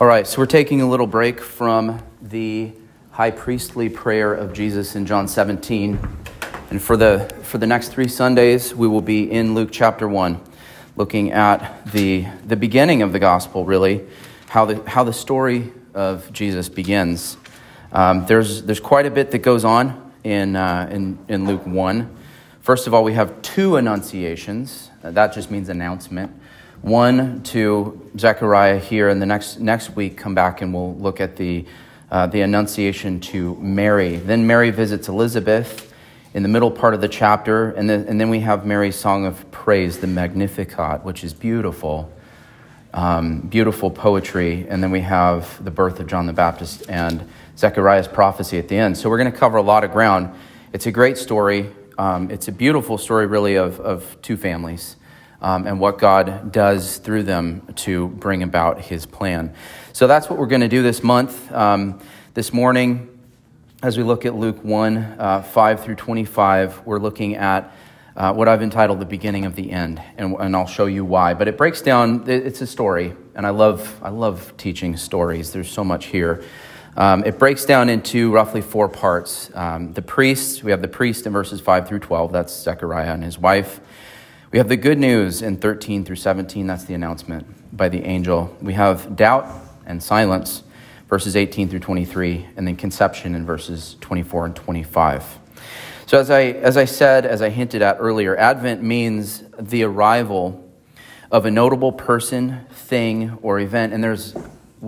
All right, so we're taking a little break from the high priestly prayer of Jesus in John 17. And for the, for the next three Sundays, we will be in Luke chapter 1, looking at the, the beginning of the gospel, really, how the, how the story of Jesus begins. Um, there's, there's quite a bit that goes on in, uh, in, in Luke 1. First of all, we have two annunciations. That just means announcement one to Zechariah here, and the next, next week come back and we'll look at the, uh, the Annunciation to Mary. Then Mary visits Elizabeth in the middle part of the chapter, and then, and then we have Mary's song of praise, the Magnificat, which is beautiful. Um, beautiful poetry, and then we have the birth of John the Baptist and Zechariah's prophecy at the end. So we're going to cover a lot of ground. It's a great story. Um, it's a beautiful story, really, of, of two families um, and what God does through them to bring about his plan. So that's what we're going to do this month. Um, this morning, as we look at Luke 1 uh, 5 through 25, we're looking at uh, what I've entitled The Beginning of the End, and, and I'll show you why. But it breaks down, it's a story, and I love, I love teaching stories. There's so much here. Um, it breaks down into roughly four parts. Um, the priest, we have the priest in verses 5 through 12, that's Zechariah and his wife. We have the good news in 13 through 17. That's the announcement by the angel. We have doubt and silence, verses 18 through 23, and then conception in verses 24 and 25. So, as I, as I said, as I hinted at earlier, Advent means the arrival of a notable person, thing, or event. And there's,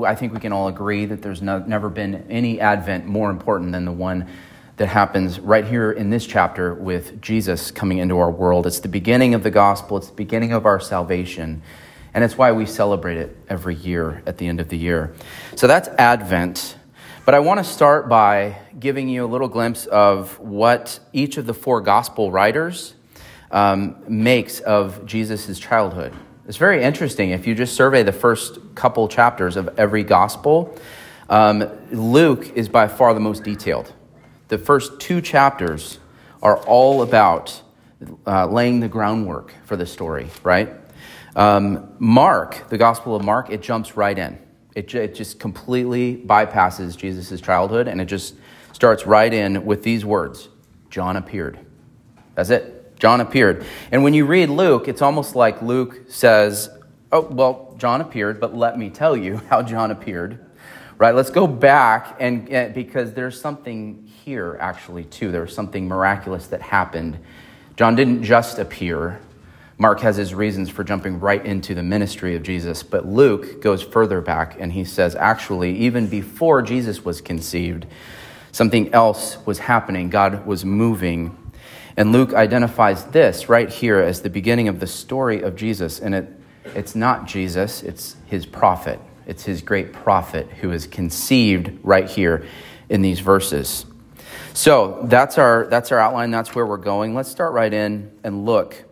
I think we can all agree that there's no, never been any Advent more important than the one that happens right here in this chapter with Jesus coming into our world. It's the beginning of the gospel, it's the beginning of our salvation, and it's why we celebrate it every year at the end of the year. So that's Advent. But I want to start by giving you a little glimpse of what each of the four gospel writers um, makes of Jesus' childhood. It's very interesting. If you just survey the first couple chapters of every gospel, um, Luke is by far the most detailed the first two chapters are all about uh, laying the groundwork for the story, right? Um, Mark, the Gospel of Mark, it jumps right in. It, it just completely bypasses Jesus' childhood and it just starts right in with these words John appeared. That's it. John appeared. And when you read Luke, it's almost like Luke says, Oh, well, John appeared, but let me tell you how John appeared. Right? Let's go back and uh, because there's something here, actually, too. There was something miraculous that happened. John didn't just appear. Mark has his reasons for jumping right into the ministry of Jesus, but Luke goes further back and he says, actually, even before Jesus was conceived, something else was happening. God was moving. And Luke identifies this right here as the beginning of the story of Jesus. And it, it's not Jesus, it's his prophet. It's his great prophet who is conceived right here in these verses. So that's our, that's our outline. That's where we're going. Let's start right in and look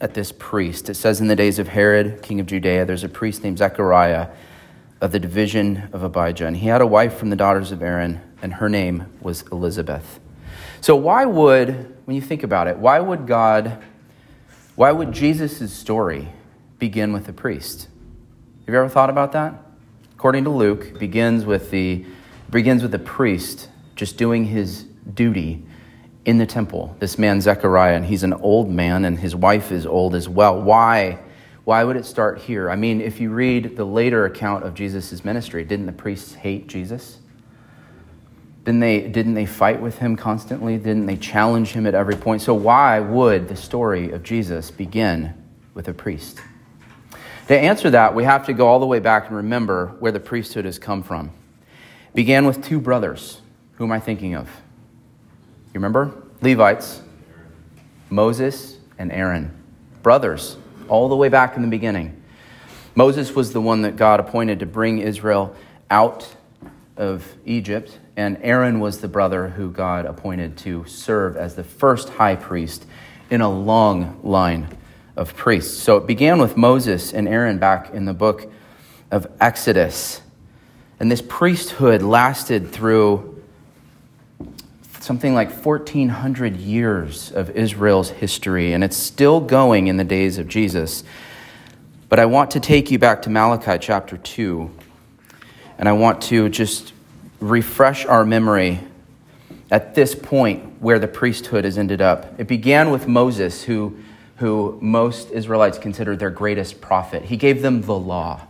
at this priest. It says in the days of Herod, king of Judea, there's a priest named Zechariah of the division of Abijah. And he had a wife from the daughters of Aaron, and her name was Elizabeth. So, why would, when you think about it, why would God, why would Jesus' story begin with a priest? Have you ever thought about that? According to Luke, begins with the begins with the priest just doing his duty in the temple. This man, Zechariah, and he's an old man, and his wife is old as well. Why? Why would it start here? I mean, if you read the later account of Jesus' ministry, didn't the priests hate Jesus? Didn't they, didn't they fight with him constantly? Didn't they challenge him at every point? So, why would the story of Jesus begin with a priest? To answer that, we have to go all the way back and remember where the priesthood has come from. It began with two brothers who am I thinking of? You remember? Levites, Moses, and Aaron. Brothers, all the way back in the beginning. Moses was the one that God appointed to bring Israel out of Egypt, and Aaron was the brother who God appointed to serve as the first high priest in a long line of priests. So it began with Moses and Aaron back in the book of Exodus. And this priesthood lasted through something like 1,400 years of Israel's history, and it's still going in the days of Jesus. But I want to take you back to Malachi chapter 2. And I want to just refresh our memory at this point where the priesthood has ended up. It began with Moses, who, who most Israelites consider their greatest prophet. He gave them the law.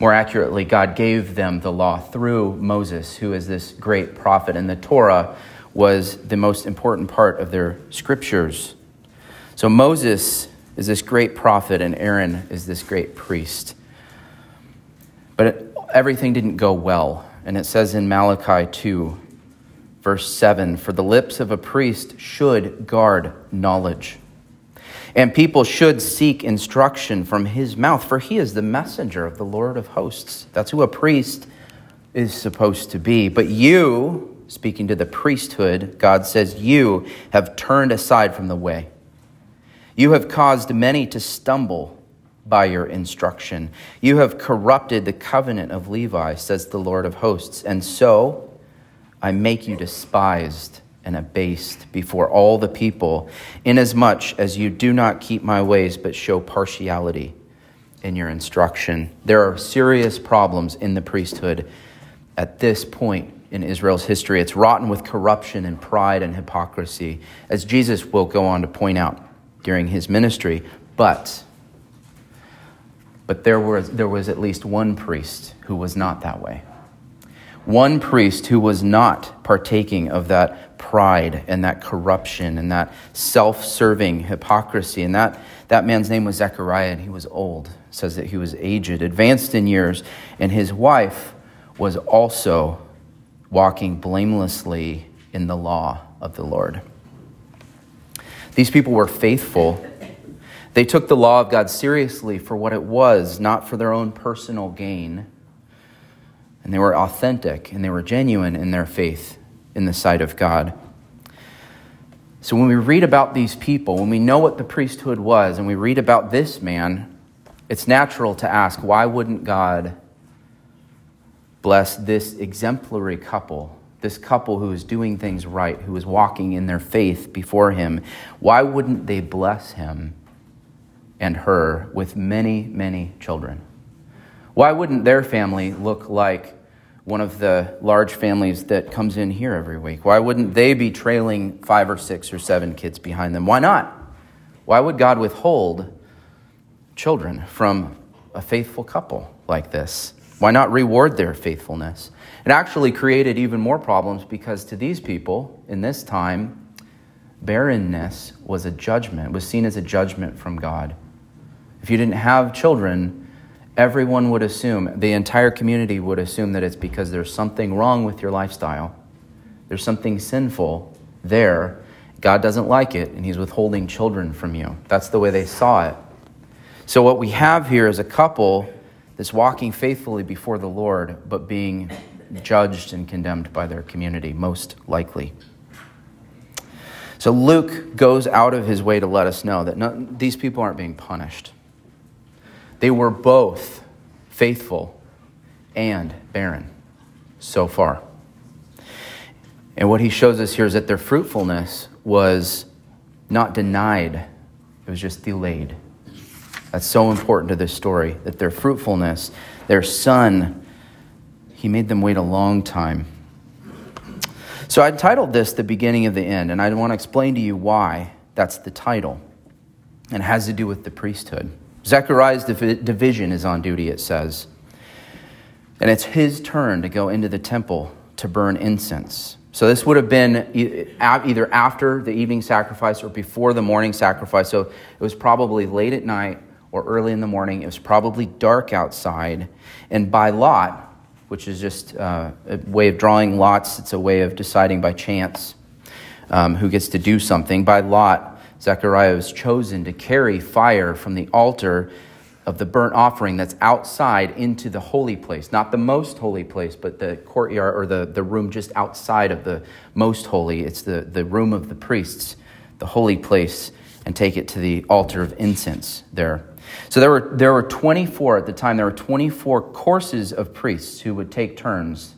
More accurately, God gave them the law through Moses, who is this great prophet. And the Torah was the most important part of their scriptures. So Moses is this great prophet, and Aaron is this great priest. But it, everything didn't go well. And it says in Malachi 2, verse 7 For the lips of a priest should guard knowledge, and people should seek instruction from his mouth, for he is the messenger of the Lord of hosts. That's who a priest is supposed to be. But you, speaking to the priesthood, God says, you have turned aside from the way. You have caused many to stumble by your instruction. You have corrupted the covenant of Levi, says the Lord of hosts. And so I make you despised and abased before all the people, inasmuch as you do not keep my ways, but show partiality in your instruction. There are serious problems in the priesthood at this point in Israel's history. It's rotten with corruption and pride and hypocrisy, as Jesus will go on to point out during his ministry. But but there was, there was at least one priest who was not that way. One priest who was not partaking of that pride and that corruption and that self serving hypocrisy. And that, that man's name was Zechariah, and he was old. It says that he was aged, advanced in years, and his wife was also walking blamelessly in the law of the Lord. These people were faithful they took the law of God seriously for what it was, not for their own personal gain. And they were authentic and they were genuine in their faith in the sight of God. So when we read about these people, when we know what the priesthood was, and we read about this man, it's natural to ask why wouldn't God bless this exemplary couple, this couple who is doing things right, who is walking in their faith before Him? Why wouldn't they bless him and her with many, many children. Why wouldn't their family look like one of the large families that comes in here every week? Why wouldn't they be trailing five or six or seven kids behind them? Why not? Why would God withhold children from a faithful couple like this? Why not reward their faithfulness? It actually created even more problems because to these people in this time, barrenness was a judgment, was seen as a judgment from God. If you didn't have children, everyone would assume, the entire community would assume that it's because there's something wrong with your lifestyle. There's something sinful there. God doesn't like it, and He's withholding children from you. That's the way they saw it. So, what we have here is a couple that's walking faithfully before the Lord, but being judged and condemned by their community, most likely. So, Luke goes out of his way to let us know that these people aren't being punished. They were both faithful and barren so far. And what he shows us here is that their fruitfulness was not denied, it was just delayed. That's so important to this story that their fruitfulness, their son, he made them wait a long time. So I titled this The Beginning of the End, and I want to explain to you why that's the title. And it has to do with the priesthood. Zechariah's division is on duty, it says. And it's his turn to go into the temple to burn incense. So this would have been either after the evening sacrifice or before the morning sacrifice. So it was probably late at night or early in the morning. It was probably dark outside. And by lot, which is just uh, a way of drawing lots, it's a way of deciding by chance um, who gets to do something. By lot, Zechariah was chosen to carry fire from the altar of the burnt offering that's outside into the holy place. Not the most holy place, but the courtyard or the, the room just outside of the most holy. It's the, the room of the priests, the holy place, and take it to the altar of incense there. So there were, there were 24 at the time, there were 24 courses of priests who would take turns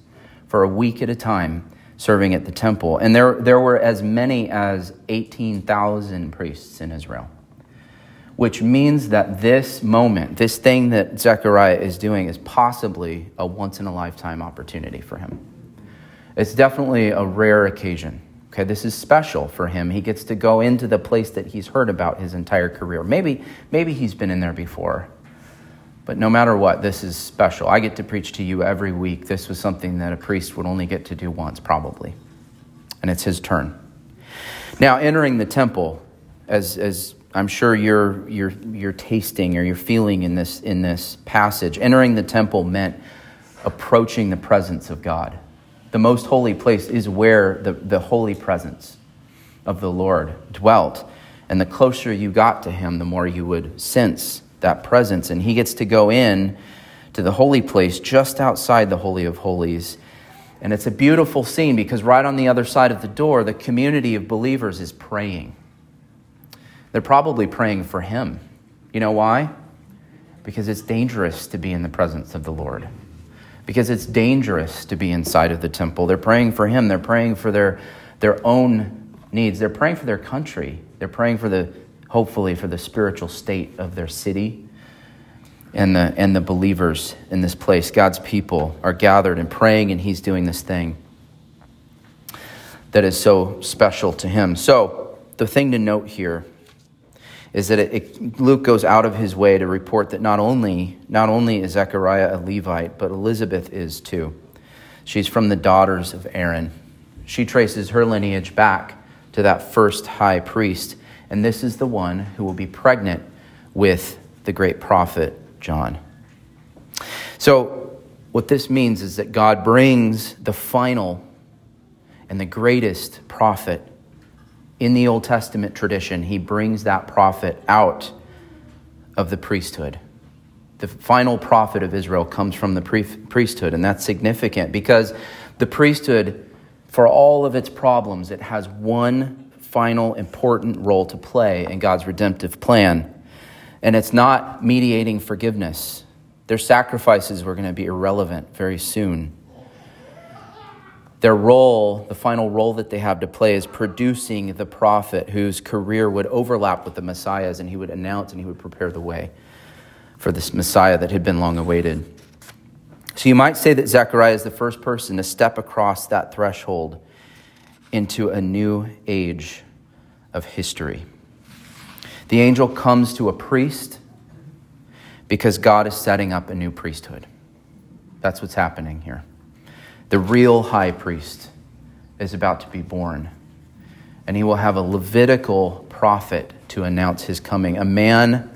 for a week at a time serving at the temple. And there, there were as many as 18,000 priests in Israel. which means that this moment, this thing that Zechariah is doing, is possibly a once in a lifetime opportunity for him. It's definitely a rare occasion. Okay, this is special for him. He gets to go into the place that he's heard about his entire career. Maybe, maybe he's been in there before. But no matter what, this is special. I get to preach to you every week. This was something that a priest would only get to do once, probably. And it's his turn. Now, entering the temple, as, as I'm sure you're, you're, you're tasting or you're feeling in this, in this passage, entering the temple meant approaching the presence of God. The most holy place is where the, the holy presence of the Lord dwelt. And the closer you got to him, the more you would sense that presence. And he gets to go in to the holy place just outside the Holy of Holies. And it's a beautiful scene because right on the other side of the door, the community of believers is praying. They're probably praying for him. You know why? Because it's dangerous to be in the presence of the Lord because it's dangerous to be inside of the temple. They're praying for him, they're praying for their, their own needs, they're praying for their country, they're praying for the, hopefully, for the spiritual state of their city. And the, and the believers in this place, God's people, are gathered and praying, and He's doing this thing that is so special to Him. So, the thing to note here is that it, it, Luke goes out of his way to report that not only, not only is Zechariah a Levite, but Elizabeth is too. She's from the daughters of Aaron. She traces her lineage back to that first high priest, and this is the one who will be pregnant with the great prophet John. So, what this means is that God brings the final and the greatest prophet in the Old Testament tradition, he brings that prophet out of the priesthood. The final prophet of Israel comes from the priesthood, and that's significant because the priesthood, for all of its problems, it has one final important role to play in God's redemptive plan. And it's not mediating forgiveness. Their sacrifices were going to be irrelevant very soon. Their role, the final role that they have to play, is producing the prophet whose career would overlap with the Messiah's, and he would announce and he would prepare the way for this Messiah that had been long awaited. So you might say that Zechariah is the first person to step across that threshold into a new age of history. The angel comes to a priest because God is setting up a new priesthood. That's what's happening here. The real high priest is about to be born, and he will have a Levitical prophet to announce his coming, a man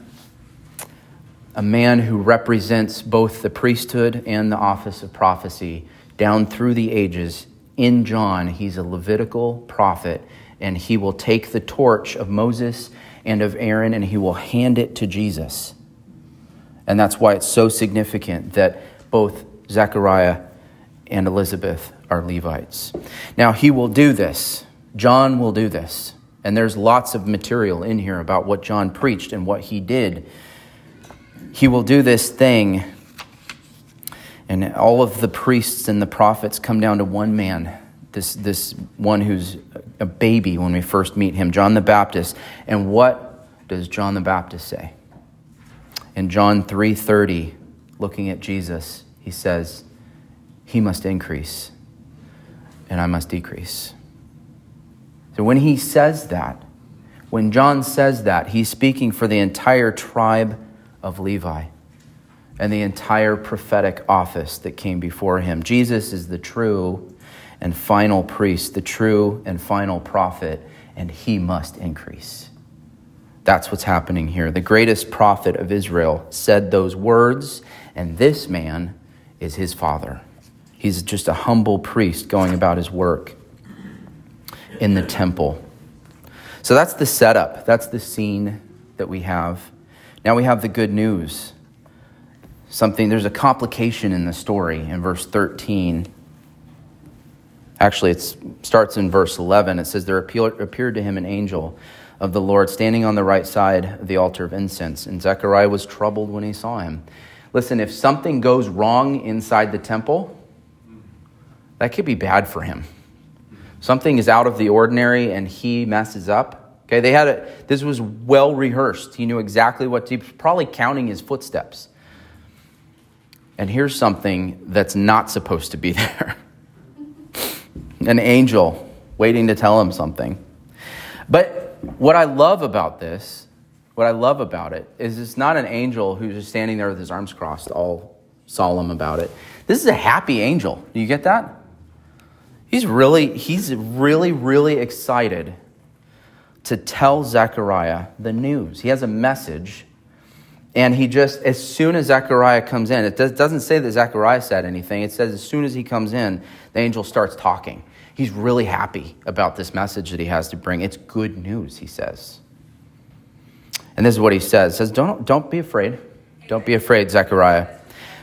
a man who represents both the priesthood and the office of prophecy down through the ages. In John, he's a Levitical prophet, and he will take the torch of Moses and of Aaron and he will hand it to Jesus. And that's why it's so significant that both Zechariah and Elizabeth are Levites. Now, he will do this. John will do this. And there's lots of material in here about what John preached and what he did. He will do this thing, and all of the priests and the prophets come down to one man, this, this one who's a baby when we first meet him, John the Baptist. And what does John the Baptist say? In John 3:30, looking at Jesus, he says, he must increase and I must decrease. So when he says that, when John says that, he's speaking for the entire tribe of Levi and the entire prophetic office that came before him. Jesus is the true and final priest, the true and final prophet, and he must increase. That's what's happening here. The greatest prophet of Israel said those words, and this man is his father. He's just a humble priest going about his work in the temple. So that's the setup, that's the scene that we have. Now we have the good news. Something, there's a complication in the story in verse 13. Actually, it starts in verse 11. It says, There appeared to him an angel of the Lord standing on the right side of the altar of incense, and Zechariah was troubled when he saw him. Listen, if something goes wrong inside the temple, that could be bad for him. Something is out of the ordinary and he messes up. Okay, they had a, this was well rehearsed. He knew exactly what to, probably counting his footsteps. And here's something that's not supposed to be there an angel waiting to tell him something. But what I love about this, what I love about it, is it's not an angel who's just standing there with his arms crossed, all solemn about it. This is a happy angel. Do you get that? He's really, he's really, really excited to tell Zechariah the news. He has a message, and he just, as soon as Zechariah comes in, it does, doesn't say that Zechariah said anything. It says as soon as he comes in, the angel starts talking. He's really happy about this message that he has to bring. It's good news, he says. And this is what he says. He says, Don't, don't be afraid. Don't be afraid, Zechariah.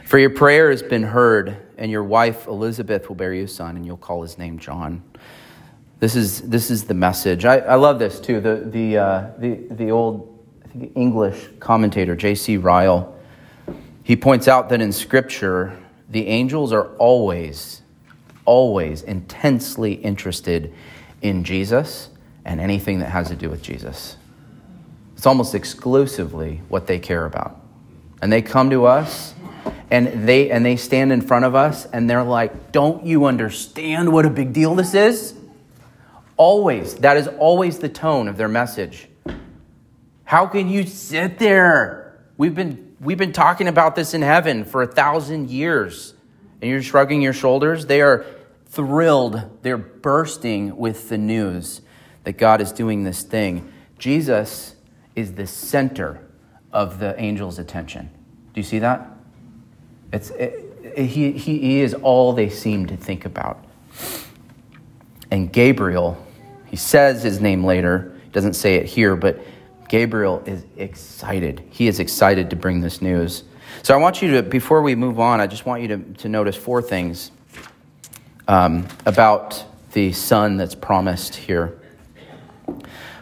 For your prayer has been heard, and your wife Elizabeth will bear you a son, and you'll call his name John. This is, this is the message. I, I love this too. The, the, uh, the, the old English commentator, J.C. Ryle, he points out that in Scripture, the angels are always, always intensely interested in Jesus and anything that has to do with Jesus. It's almost exclusively what they care about. And they come to us and they and they stand in front of us and they're like, "Don't you understand what a big deal this is?" Always, that is always the tone of their message. How can you sit there? We've been, we've been talking about this in heaven for a thousand years, and you're shrugging your shoulders. They are thrilled, they're bursting with the news that God is doing this thing. Jesus is the center of the angel's attention. Do you see that? It's, it, it, he, he is all they seem to think about. And Gabriel he says his name later, doesn't say it here, but Gabriel is excited. He is excited to bring this news. So I want you to, before we move on, I just want you to, to notice four things um, about the son that's promised here.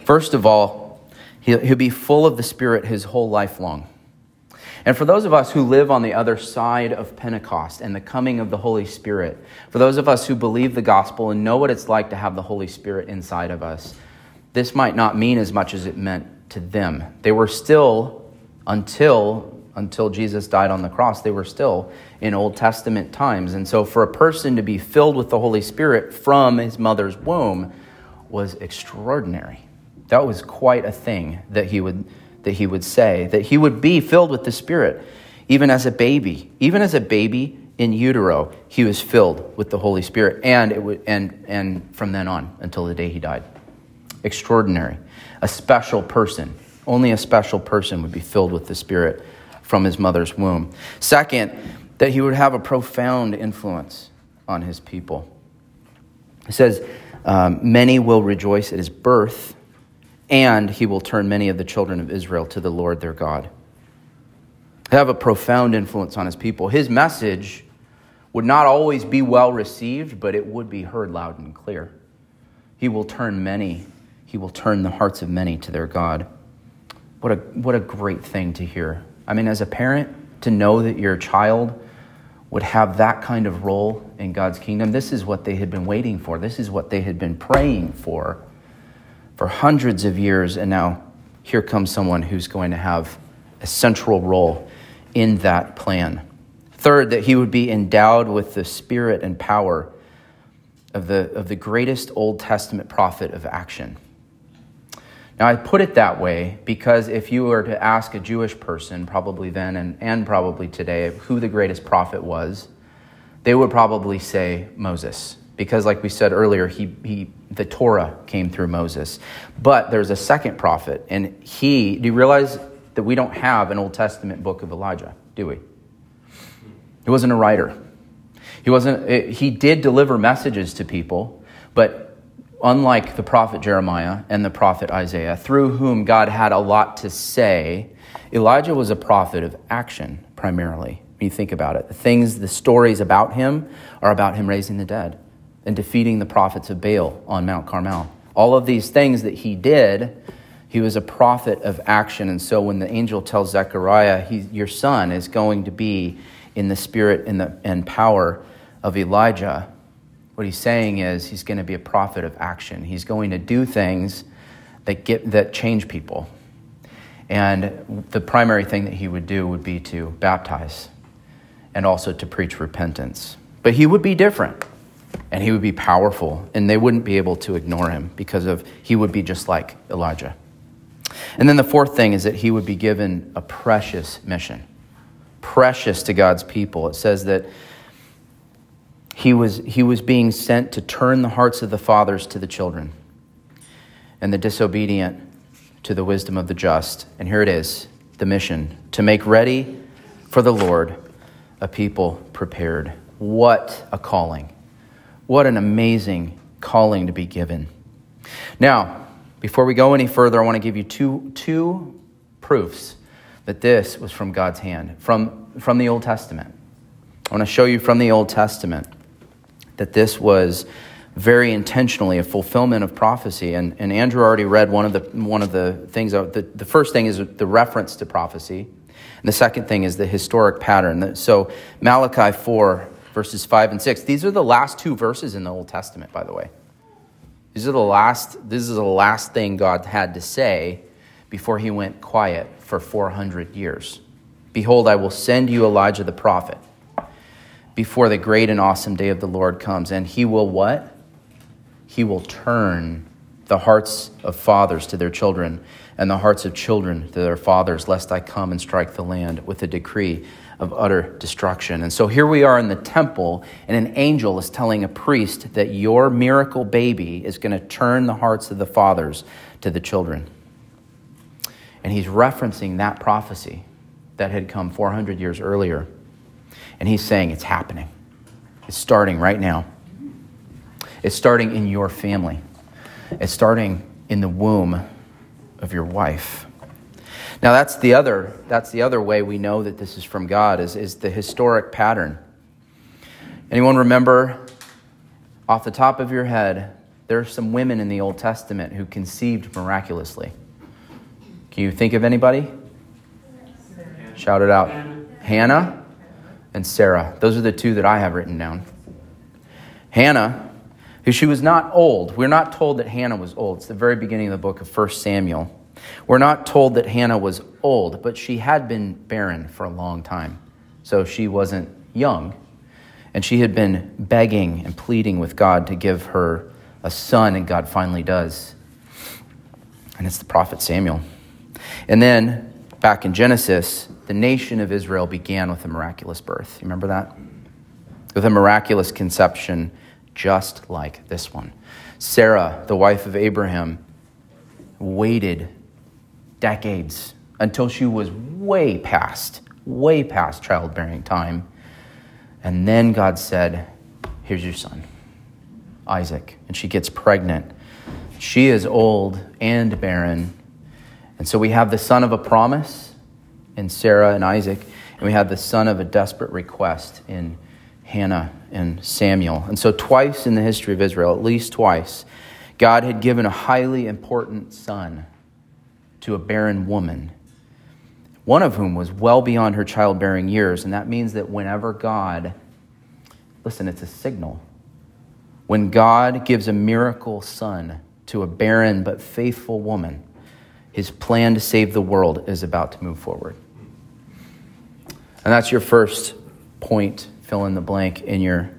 First of all, he'll, he'll be full of the Spirit his whole life long. And for those of us who live on the other side of Pentecost and the coming of the Holy Spirit, for those of us who believe the gospel and know what it's like to have the Holy Spirit inside of us, this might not mean as much as it meant to them. They were still, until, until Jesus died on the cross, they were still in Old Testament times. And so for a person to be filled with the Holy Spirit from his mother's womb was extraordinary. That was quite a thing that he would that he would say, that he would be filled with the Spirit, even as a baby. Even as a baby in utero, he was filled with the Holy Spirit, and, it would, and, and from then on until the day he died. Extraordinary. A special person. Only a special person would be filled with the Spirit from his mother's womb. Second, that he would have a profound influence on his people. It says, um, Many will rejoice at his birth and he will turn many of the children of Israel to the Lord their God. Have a profound influence on his people. His message would not always be well received, but it would be heard loud and clear. He will turn many, he will turn the hearts of many to their God. What a, what a great thing to hear. I mean, as a parent, to know that your child would have that kind of role in God's kingdom, this is what they had been waiting for. This is what they had been praying for for hundreds of years, and now here comes someone who's going to have a central role in that plan. Third, that he would be endowed with the spirit and power of the, of the greatest Old Testament prophet of action. Now, I put it that way because if you were to ask a Jewish person, probably then and, and probably today, who the greatest prophet was, they would probably say Moses. Because like we said earlier he, he the torah came through moses. But there's a second prophet and he do you realize that we don't have an old testament book of elijah do we? He wasn't a writer. He wasn't he did deliver messages to people but unlike the prophet jeremiah and the prophet isaiah through whom god had a lot to say elijah was a prophet of action primarily when you think about it the things the stories about him are about him raising the dead and defeating the prophets of Baal on Mount Carmel. All of these things that he did, he was a prophet of action. And so when the angel tells Zechariah, Your son is going to be in the spirit and, the, and power of Elijah, what he's saying is he's going to be a prophet of action. He's going to do things that, get, that change people. And the primary thing that he would do would be to baptize and also to preach repentance. But he would be different and he would be powerful, and they wouldn't be able to ignore him because of he would be just like Elijah. And then the fourth thing is that he would be given a precious mission, precious to God's people. It says that he was, he was being sent to turn the hearts of the fathers to the children and the disobedient to the wisdom of the just. And here it is the mission to make ready for the Lord a people prepared. What a calling! What an amazing calling to be given. Now, before we go any further, I want to give you two, two proofs that this was from God's hand, from, from the Old Testament. I want to show you from the Old Testament that this was very intentionally a fulfillment of prophecy. And, and Andrew already read one of the, one of the things. Uh, the, the first thing is the reference to prophecy, and the second thing is the historic pattern. So, Malachi 4, verses 5 and 6. These are the last two verses in the Old Testament, by the way. These are the last, this is the last thing God had to say before he went quiet for 400 years. Behold, I will send you Elijah the prophet before the great and awesome day of the Lord comes. And he will what? He will turn the hearts of fathers to their children and the hearts of children to their fathers, lest I come and strike the land with a decree of utter destruction. And so here we are in the temple, and an angel is telling a priest that your miracle baby is going to turn the hearts of the fathers to the children. And he's referencing that prophecy that had come 400 years earlier. And he's saying it's happening. It's starting right now. It's starting in your family. It's starting in the womb of your wife. Now that's the other that's the other way we know that this is from God is, is the historic pattern. Anyone remember off the top of your head, there are some women in the Old Testament who conceived miraculously. Can you think of anybody? Shout it out. Hannah and Sarah. Those are the two that I have written down. Hannah, who she was not old. We're not told that Hannah was old. It's the very beginning of the book of 1 Samuel. We're not told that Hannah was old, but she had been barren for a long time. So she wasn't young. And she had been begging and pleading with God to give her a son, and God finally does. And it's the prophet Samuel. And then, back in Genesis, the nation of Israel began with a miraculous birth. You remember that? With a miraculous conception, just like this one. Sarah, the wife of Abraham, waited decades until she was way past, way past childbearing time. And then God said, Here's your son, Isaac. And she gets pregnant. She is old and barren. And so we have the son of a promise in Sarah and Isaac, and we have the son of a desperate request in Hannah and Samuel. And so, twice in the history of Israel, at least twice, God had given a highly important son to a barren woman, one of whom was well beyond her childbearing years. And that means that whenever God, listen, it's a signal. When God gives a miracle son to a barren but faithful woman, his plan to save the world is about to move forward. And that's your first point, fill in the blank in your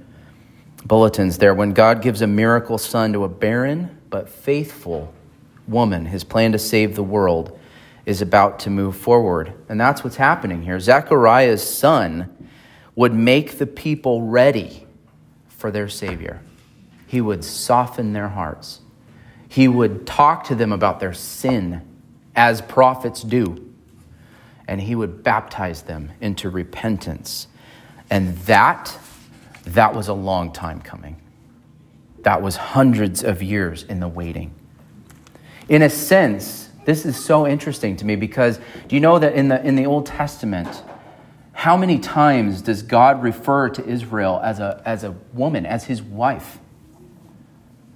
bulletins there. When God gives a miracle son to a barren but faithful woman, his plan to save the world, is about to move forward. And that's what's happening here. Zechariah's son would make the people ready for their Savior, he would soften their hearts, he would talk to them about their sin as prophets do, and he would baptize them into repentance. And that, that was a long time coming. That was hundreds of years in the waiting. In a sense, this is so interesting to me because do you know that in the, in the Old Testament, how many times does God refer to Israel as a, as a woman, as his wife?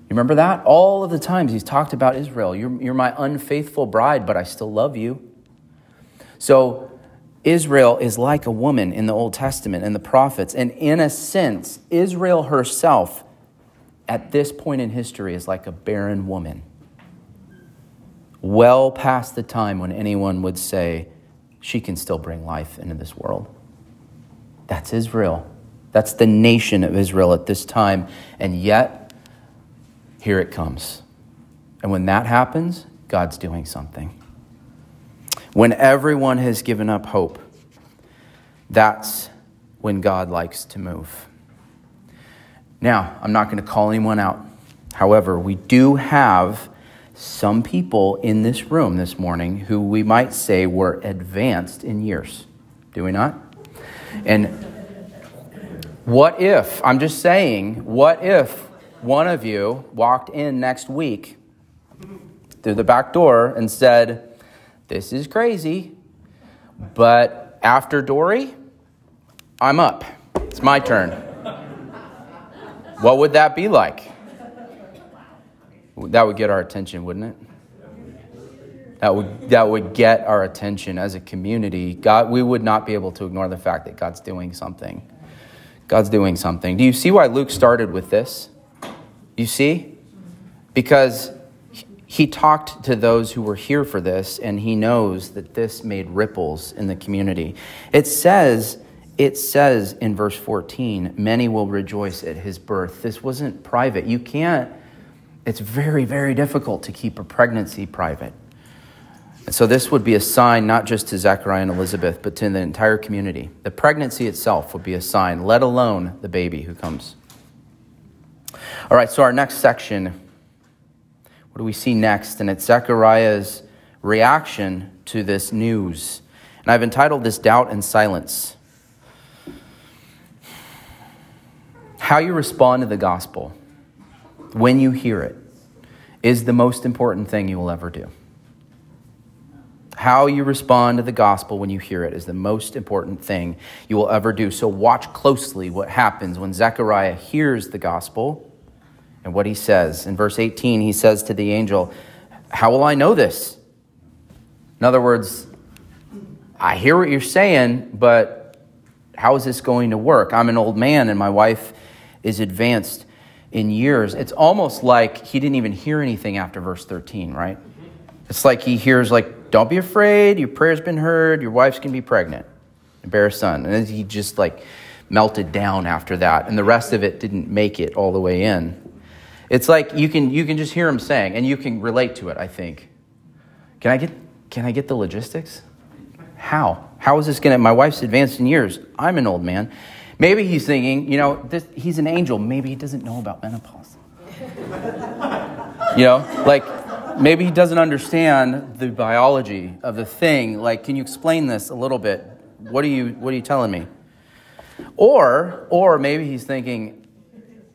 You remember that? All of the times he's talked about Israel. You're, you're my unfaithful bride, but I still love you. So, Israel is like a woman in the Old Testament and the prophets. And in a sense, Israel herself, at this point in history, is like a barren woman well past the time when anyone would say, she can still bring life into this world. That's Israel. That's the nation of Israel at this time. And yet, here it comes. And when that happens, God's doing something. When everyone has given up hope, that's when God likes to move. Now, I'm not going to call anyone out. However, we do have some people in this room this morning who we might say were advanced in years. Do we not? And what if, I'm just saying, what if one of you walked in next week through the back door and said, This is crazy, but after Dory, I'm up. It's my turn. What would that be like? That would get our attention, wouldn't it? That would, that would get our attention as a community. God, we would not be able to ignore the fact that God's doing something. God's doing something. Do you see why Luke started with this? You see? Because he talked to those who were here for this, and he knows that this made ripples in the community. It says, it says in verse 14, many will rejoice at his birth. This wasn't private. You can't it's very, very difficult to keep a pregnancy private. And so this would be a sign not just to Zechariah and Elizabeth, but to the entire community. The pregnancy itself would be a sign, let alone the baby who comes. All right, so our next section, what do we see next? And it's Zechariah's reaction to this news. And I've entitled this Doubt and Silence. How you respond to the gospel when you hear it is the most important thing you will ever do. How you respond to the gospel when you hear it is the most important thing you will ever do. So, watch closely what happens when Zechariah hears the gospel and what he says. In verse 18, he says to the angel, How will I know this? In other words, I hear what you're saying, but how is this going to work? I'm an old man and my wife is advanced in years. It's almost like he didn't even hear anything after verse 13, right? It's like he hears, like, don't be afraid, your prayer's been heard, your wife's gonna be pregnant and bear a son. And he just like melted down after that, and the rest of it didn't make it all the way in. It's like you can you can just hear him saying, and you can relate to it, I think. Can I get can I get the logistics? How? How is this gonna my wife's advanced in years? I'm an old man. Maybe he's thinking, you know, this, he's an angel. Maybe he doesn't know about menopause. you know, like maybe he doesn't understand the biology of the thing. Like, can you explain this a little bit? What are you What are you telling me? Or, or maybe he's thinking,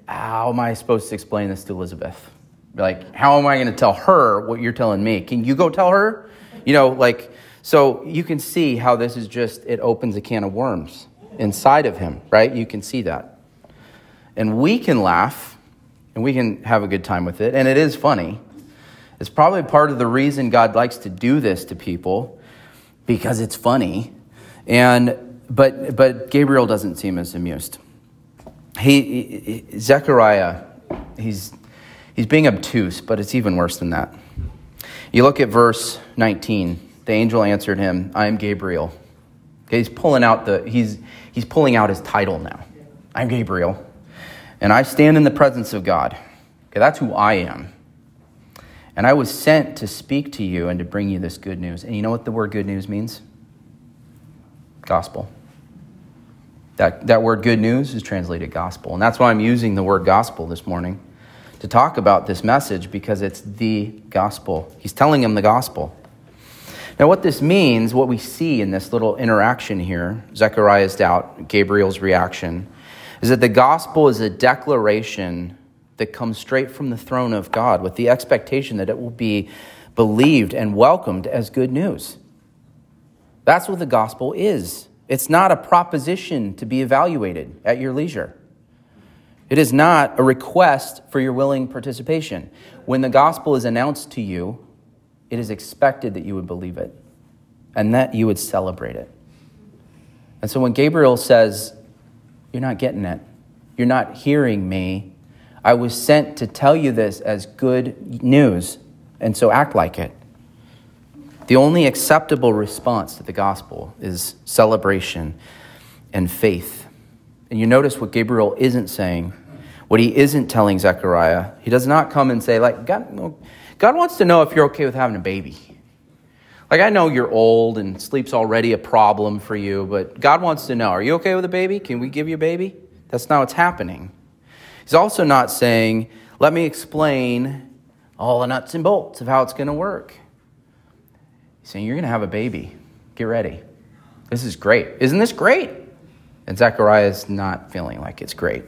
how am I supposed to explain this to Elizabeth? Like, how am I going to tell her what you're telling me? Can you go tell her? You know, like, so you can see how this is just, it opens a can of worms inside of him, right? You can see that. And we can laugh and we can have a good time with it. And it is funny. It's probably part of the reason God likes to do this to people because it's funny. And but but Gabriel doesn't seem as amused. He, he Zechariah, he's he's being obtuse, but it's even worse than that. You look at verse 19. The angel answered him, I am Gabriel. Okay, he's pulling out the he's he's pulling out his title now. I'm Gabriel, and I stand in the presence of God. Okay, that's who I am. And I was sent to speak to you and to bring you this good news. And you know what the word good news means? Gospel. That, that word good news is translated gospel. And that's why I'm using the word gospel this morning to talk about this message because it's the gospel. He's telling him the gospel. Now, what this means, what we see in this little interaction here, Zechariah's doubt, Gabriel's reaction, is that the gospel is a declaration that comes straight from the throne of God with the expectation that it will be believed and welcomed as good news. That's what the gospel is. It's not a proposition to be evaluated at your leisure. It is not a request for your willing participation. When the gospel is announced to you, it is expected that you would believe it and that you would celebrate it. And so when Gabriel says, You're not getting it, you're not hearing me, I was sent to tell you this as good news, and so act like it. The only acceptable response to the gospel is celebration and faith. And you notice what Gabriel isn't saying, what he isn't telling Zechariah. He does not come and say, like, God, God wants to know if you're okay with having a baby. Like, I know you're old and sleep's already a problem for you, but God wants to know, are you okay with a baby? Can we give you a baby? That's not what's happening. He's also not saying, let me explain all the nuts and bolts of how it's going to work. Saying, you're going to have a baby. Get ready. This is great. Isn't this great? And Zechariah is not feeling like it's great.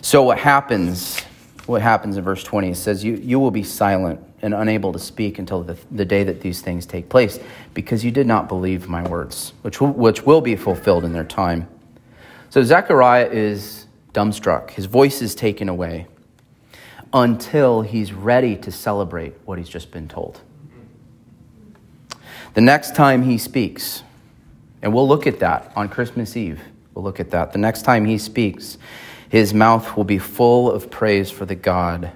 So what happens? What happens in verse 20? It says, You, you will be silent and unable to speak until the, the day that these things take place, because you did not believe my words, which will, which will be fulfilled in their time. So Zechariah is dumbstruck. His voice is taken away until he's ready to celebrate what he's just been told. The next time he speaks, and we'll look at that on Christmas Eve, we'll look at that. The next time he speaks, his mouth will be full of praise for the God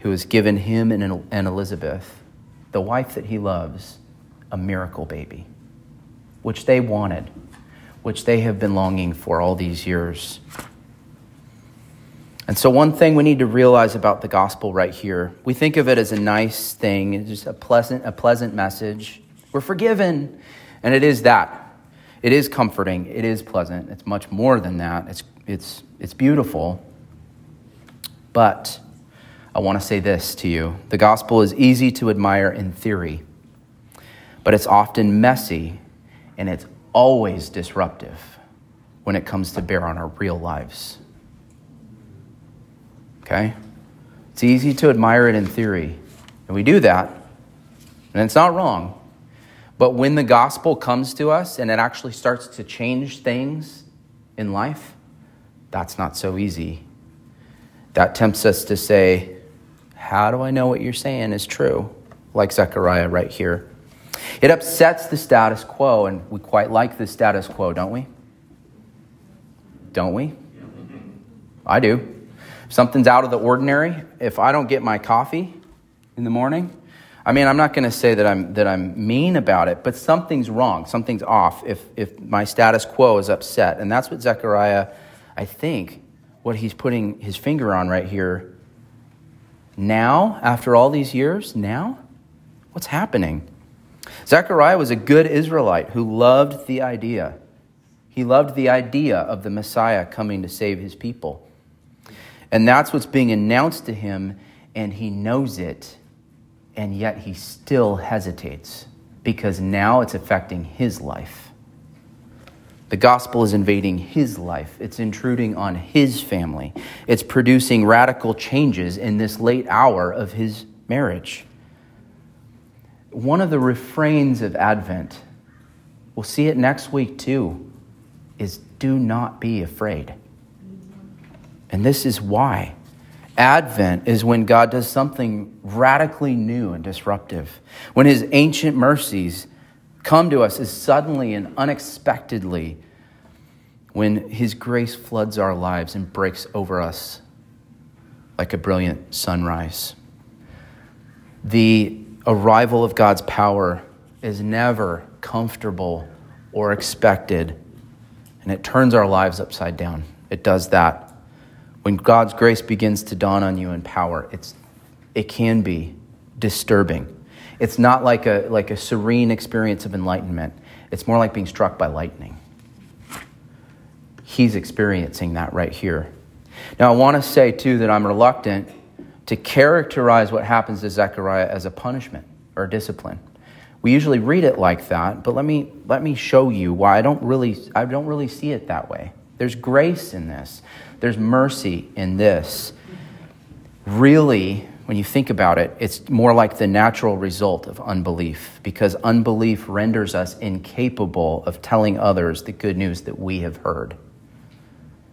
who has given him and Elizabeth, the wife that he loves, a miracle baby, which they wanted, which they have been longing for all these years. And so, one thing we need to realize about the gospel right here, we think of it as a nice thing, just a pleasant, a pleasant message. We're forgiven. And it is that. It is comforting. It is pleasant. It's much more than that. It's, it's, it's beautiful. But I want to say this to you the gospel is easy to admire in theory, but it's often messy and it's always disruptive when it comes to bear on our real lives. Okay? It's easy to admire it in theory, and we do that, and it's not wrong. But when the gospel comes to us and it actually starts to change things in life, that's not so easy. That tempts us to say, how do I know what you're saying is true? Like Zechariah right here. It upsets the status quo, and we quite like the status quo, don't we? Don't we? I do. If something's out of the ordinary, if I don't get my coffee in the morning, I mean, I'm not going to say that I'm, that I'm mean about it, but something's wrong. Something's off if, if my status quo is upset. And that's what Zechariah, I think, what he's putting his finger on right here now, after all these years, now? What's happening? Zechariah was a good Israelite who loved the idea. He loved the idea of the Messiah coming to save his people. And that's what's being announced to him, and he knows it, and yet he still hesitates because now it's affecting his life. The gospel is invading his life, it's intruding on his family, it's producing radical changes in this late hour of his marriage. One of the refrains of Advent, we'll see it next week too, is do not be afraid. And this is why. Advent is when God does something radically new and disruptive, when his ancient mercies come to us as suddenly and unexpectedly when His grace floods our lives and breaks over us like a brilliant sunrise. The arrival of God's power is never comfortable or expected, and it turns our lives upside down. It does that. When God's grace begins to dawn on you in power, it's, it can be disturbing. It's not like a, like a serene experience of enlightenment, it's more like being struck by lightning. He's experiencing that right here. Now, I want to say, too, that I'm reluctant to characterize what happens to Zechariah as a punishment or discipline. We usually read it like that, but let me, let me show you why I don't, really, I don't really see it that way. There's grace in this, there's mercy in this. Really, when you think about it, it's more like the natural result of unbelief because unbelief renders us incapable of telling others the good news that we have heard. Do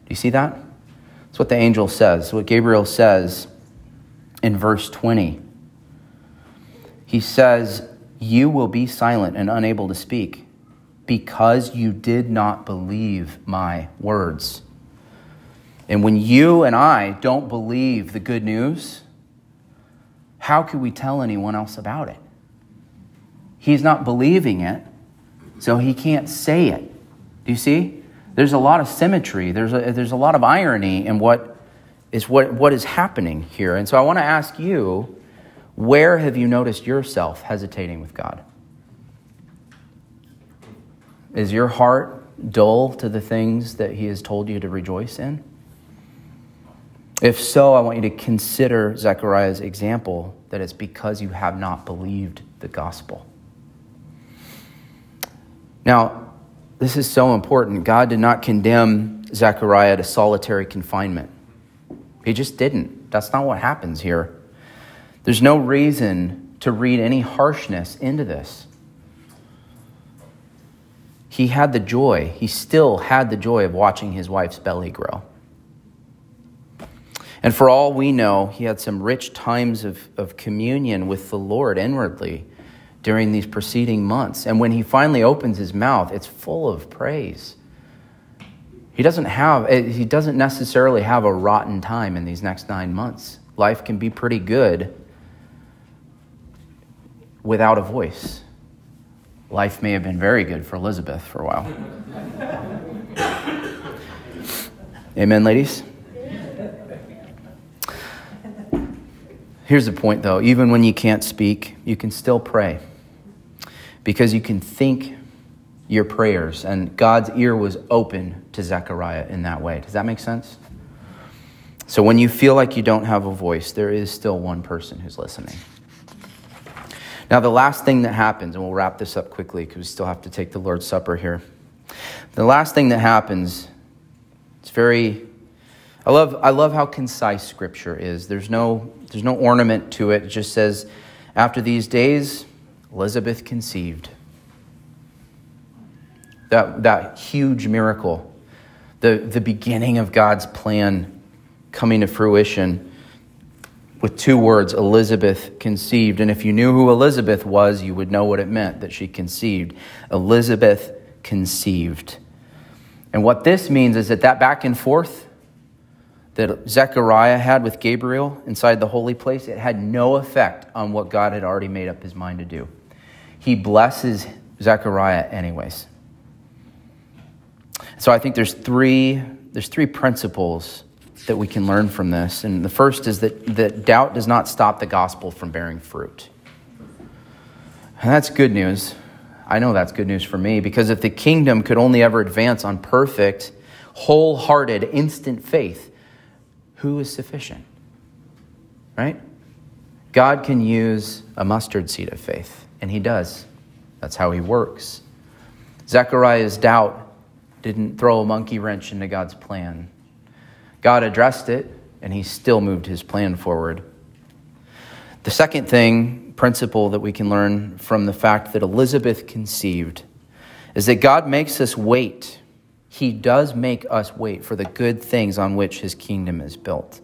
you see that? That's what the angel says, what Gabriel says in verse 20. He says, You will be silent and unable to speak because you did not believe my words. And when you and I don't believe the good news, how can we tell anyone else about it? He's not believing it, so he can't say it. Do you see? There's a lot of symmetry. There's a, there's a lot of irony in what is what, what is happening here. And so I want to ask you, where have you noticed yourself hesitating with God? Is your heart dull to the things that He has told you to rejoice in? If so, I want you to consider Zechariah's example that it's because you have not believed the gospel. Now, this is so important. God did not condemn Zechariah to solitary confinement, He just didn't. That's not what happens here. There's no reason to read any harshness into this. He had the joy, he still had the joy of watching his wife's belly grow. And for all we know, he had some rich times of, of communion with the Lord inwardly during these preceding months. And when he finally opens his mouth, it's full of praise. He doesn't have eh, he doesn't necessarily have a rotten time in these next 9 months. Life can be pretty good without a voice. Life may have been very good for Elizabeth for a while. Amen, ladies. Here's the point though even when you can't speak, you can still pray because you can think your prayers, and God's ear was open to Zechariah in that way. Does that make sense? So when you feel like you don't have a voice, there is still one person who's listening. Now, the last thing that happens, and we'll wrap this up quickly because we still have to take the Lord's Supper here. The last thing that happens, it's very I love, I love how concise Scripture is. There's no, there's no ornament to it. It just says, after these days, Elizabeth conceived. That, that huge miracle, the, the beginning of God's plan coming to fruition with two words Elizabeth conceived. And if you knew who Elizabeth was, you would know what it meant that she conceived. Elizabeth conceived. And what this means is that that back and forth, that Zechariah had with Gabriel inside the holy place, it had no effect on what God had already made up his mind to do. He blesses Zechariah anyways. So I think there's three, there's three principles that we can learn from this. And the first is that, that doubt does not stop the gospel from bearing fruit. And that's good news. I know that's good news for me because if the kingdom could only ever advance on perfect, wholehearted, instant faith, who is sufficient? Right? God can use a mustard seed of faith, and He does. That's how He works. Zechariah's doubt didn't throw a monkey wrench into God's plan. God addressed it, and He still moved His plan forward. The second thing, principle that we can learn from the fact that Elizabeth conceived, is that God makes us wait he does make us wait for the good things on which his kingdom is built.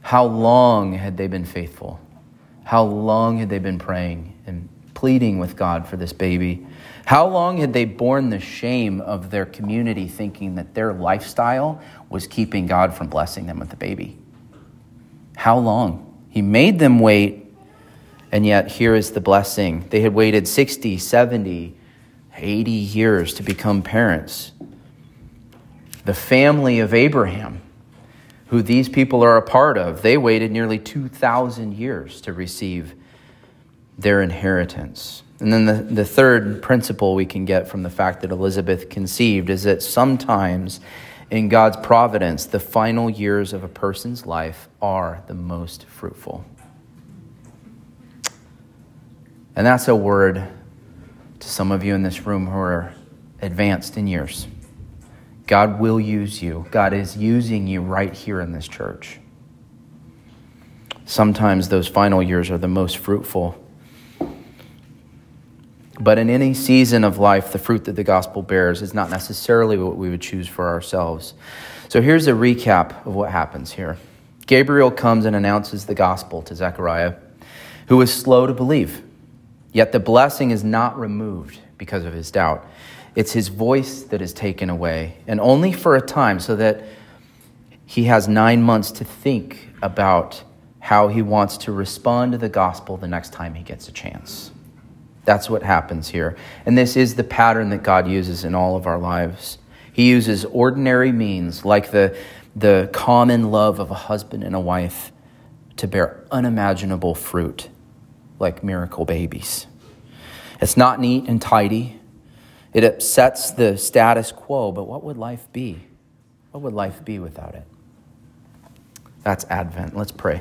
How long had they been faithful? How long had they been praying and pleading with God for this baby? How long had they borne the shame of their community thinking that their lifestyle was keeping God from blessing them with the baby? How long? He made them wait, and yet here is the blessing. They had waited 60, 70, 80 years to become parents the family of Abraham, who these people are a part of, they waited nearly 2,000 years to receive their inheritance. And then the, the third principle we can get from the fact that Elizabeth conceived is that sometimes in God's providence, the final years of a person's life are the most fruitful. And that's a word to some of you in this room who are advanced in years. God will use you. God is using you right here in this church. Sometimes those final years are the most fruitful. But in any season of life, the fruit that the gospel bears is not necessarily what we would choose for ourselves. So here's a recap of what happens here Gabriel comes and announces the gospel to Zechariah, who is slow to believe. Yet the blessing is not removed because of his doubt. It's his voice that is taken away, and only for a time, so that he has nine months to think about how he wants to respond to the gospel the next time he gets a chance. That's what happens here. And this is the pattern that God uses in all of our lives. He uses ordinary means, like the, the common love of a husband and a wife, to bear unimaginable fruit, like miracle babies. It's not neat and tidy. It upsets the status quo, but what would life be? What would life be without it? That's Advent. Let's pray.